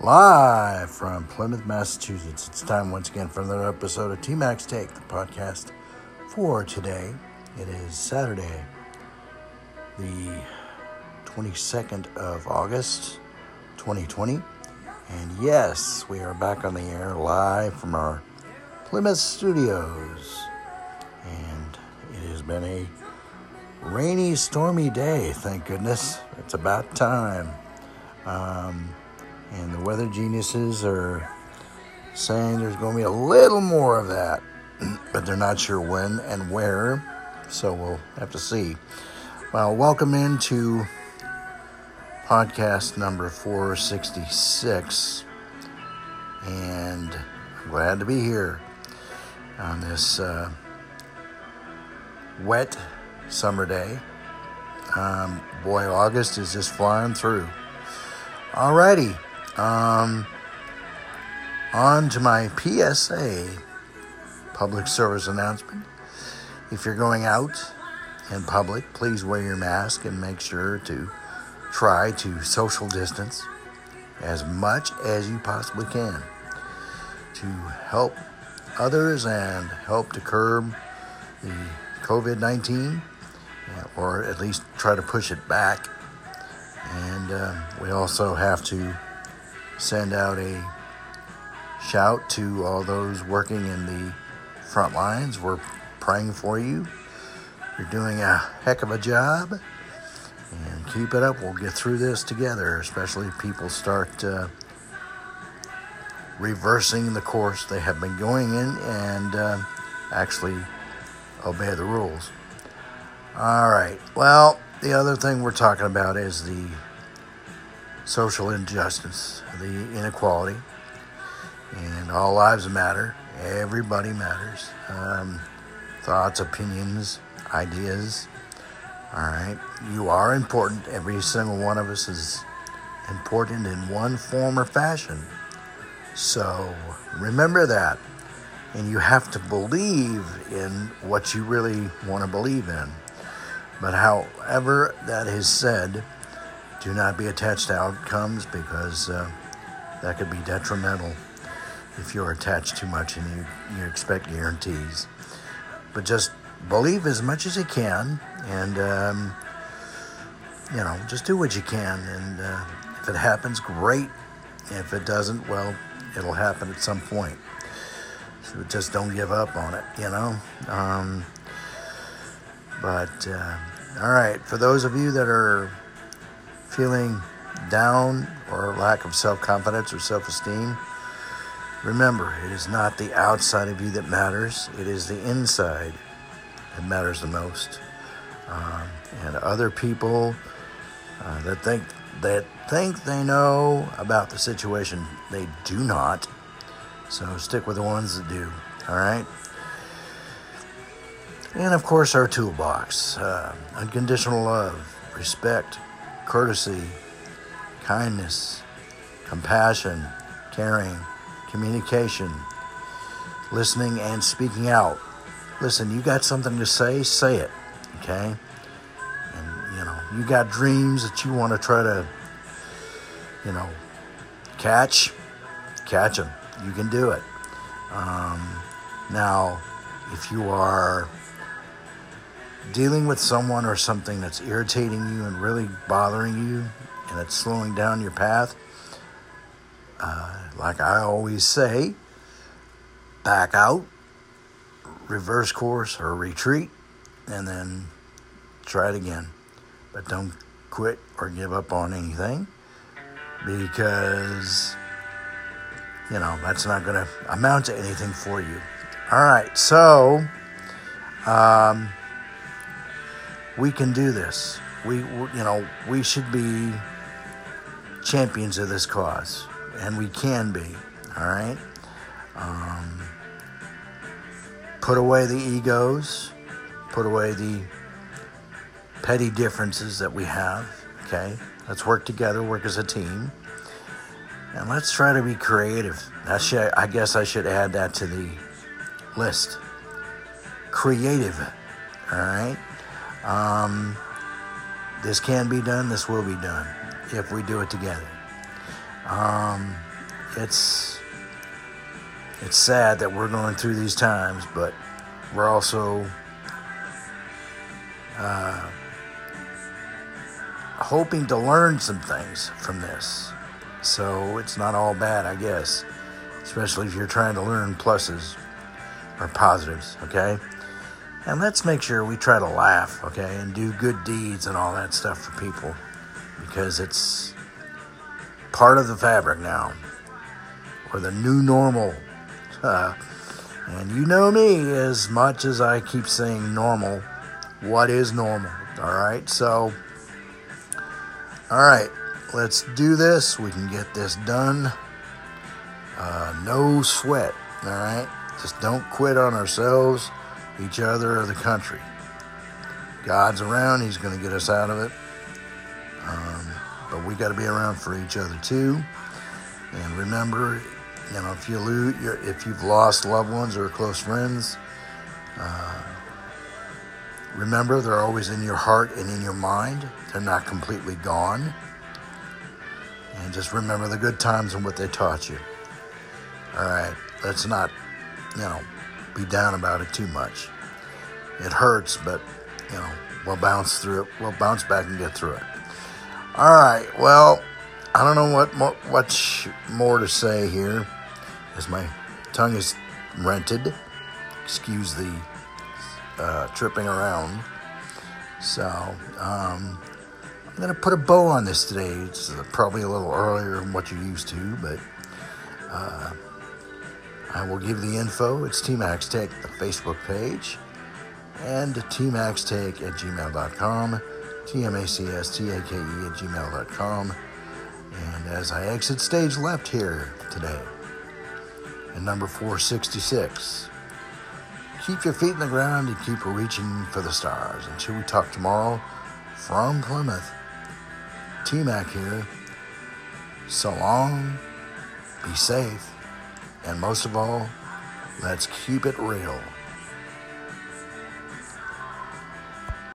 Live from Plymouth, Massachusetts. It's time once again for another episode of T Max Take, the podcast for today. It is Saturday, the 22nd of August, 2020. And yes, we are back on the air live from our Plymouth studios. And it has been a rainy, stormy day, thank goodness. It's about time. Um, and the weather geniuses are saying there's going to be a little more of that, but they're not sure when and where, so we'll have to see. Well, welcome into podcast number 466, and I'm glad to be here on this uh, wet summer day. Um, boy, August is just flying through. Alrighty. Um, on to my PSA public service announcement. If you're going out in public, please wear your mask and make sure to try to social distance as much as you possibly can to help others and help to curb the COVID 19 or at least try to push it back. And uh, we also have to send out a shout to all those working in the front lines. We're praying for you. You're doing a heck of a job. And keep it up. We'll get through this together, especially if people start uh, reversing the course they have been going in and uh, actually obey the rules. All right. Well, the other thing we're talking about is the social injustice, the inequality, and all lives matter. Everybody matters. Um, thoughts, opinions, ideas. All right. You are important. Every single one of us is important in one form or fashion. So remember that. And you have to believe in what you really want to believe in. But however that is said, do not be attached to outcomes because uh, that could be detrimental if you're attached too much and you, you expect guarantees. But just believe as much as you can and, um, you know, just do what you can. And uh, if it happens, great. If it doesn't, well, it'll happen at some point. So just don't give up on it, you know? Um, but, uh, all right, for those of you that are feeling down or lack of self confidence or self esteem, remember it is not the outside of you that matters, it is the inside that matters the most. Um, and other people uh, that think that think they know about the situation, they do not. So stick with the ones that do. All right. And of course, our toolbox uh, unconditional love, respect, courtesy, kindness, compassion, caring, communication, listening, and speaking out. Listen, you got something to say, say it, okay? And, you know, you got dreams that you want to try to, you know, catch, catch them. You can do it. Um, now, if you are dealing with someone or something that's irritating you and really bothering you and it's slowing down your path, uh, like I always say, back out, reverse course or retreat, and then try it again. But don't quit or give up on anything because, you know, that's not going to amount to anything for you. All right, so. Um, we can do this. We, you know, we should be champions of this cause, and we can be. All right. Um, put away the egos. Put away the petty differences that we have. Okay. Let's work together. Work as a team. And let's try to be creative. I, should, I guess I should add that to the list. Creative. All right. Um, this can be done, this will be done if we do it together. Um, it's it's sad that we're going through these times, but we're also uh, hoping to learn some things from this. So it's not all bad, I guess, especially if you're trying to learn pluses or positives, okay? And let's make sure we try to laugh, okay, and do good deeds and all that stuff for people because it's part of the fabric now or the new normal. Uh, and you know me as much as I keep saying normal. What is normal? All right, so, all right, let's do this. We can get this done. Uh, no sweat, all right? Just don't quit on ourselves, each other, or the country. God's around, He's going to get us out of it. Um, but we got to be around for each other too. And remember, you know, if you lose, if you've lost loved ones or close friends, uh, remember they're always in your heart and in your mind. They're not completely gone. And just remember the good times and what they taught you. All right, let's not, you know, be down about it too much. It hurts, but you know, we'll bounce through it. We'll bounce back and get through it. All right. Well, I don't know what more, what's more to say here, as my tongue is rented. Excuse the uh, tripping around. So um, I'm gonna put a bow on this today. It's uh, probably a little earlier than what you're used to, but uh, I will give the info. It's Tech, the Facebook page, and tmacstake at gmail.com. T-M-A-C-S-T-A-K-E at gmail.com. And as I exit stage left here today, and number 466, keep your feet in the ground and keep reaching for the stars. Until we talk tomorrow from Plymouth, T-Mac here. So long, be safe, and most of all, let's keep it real.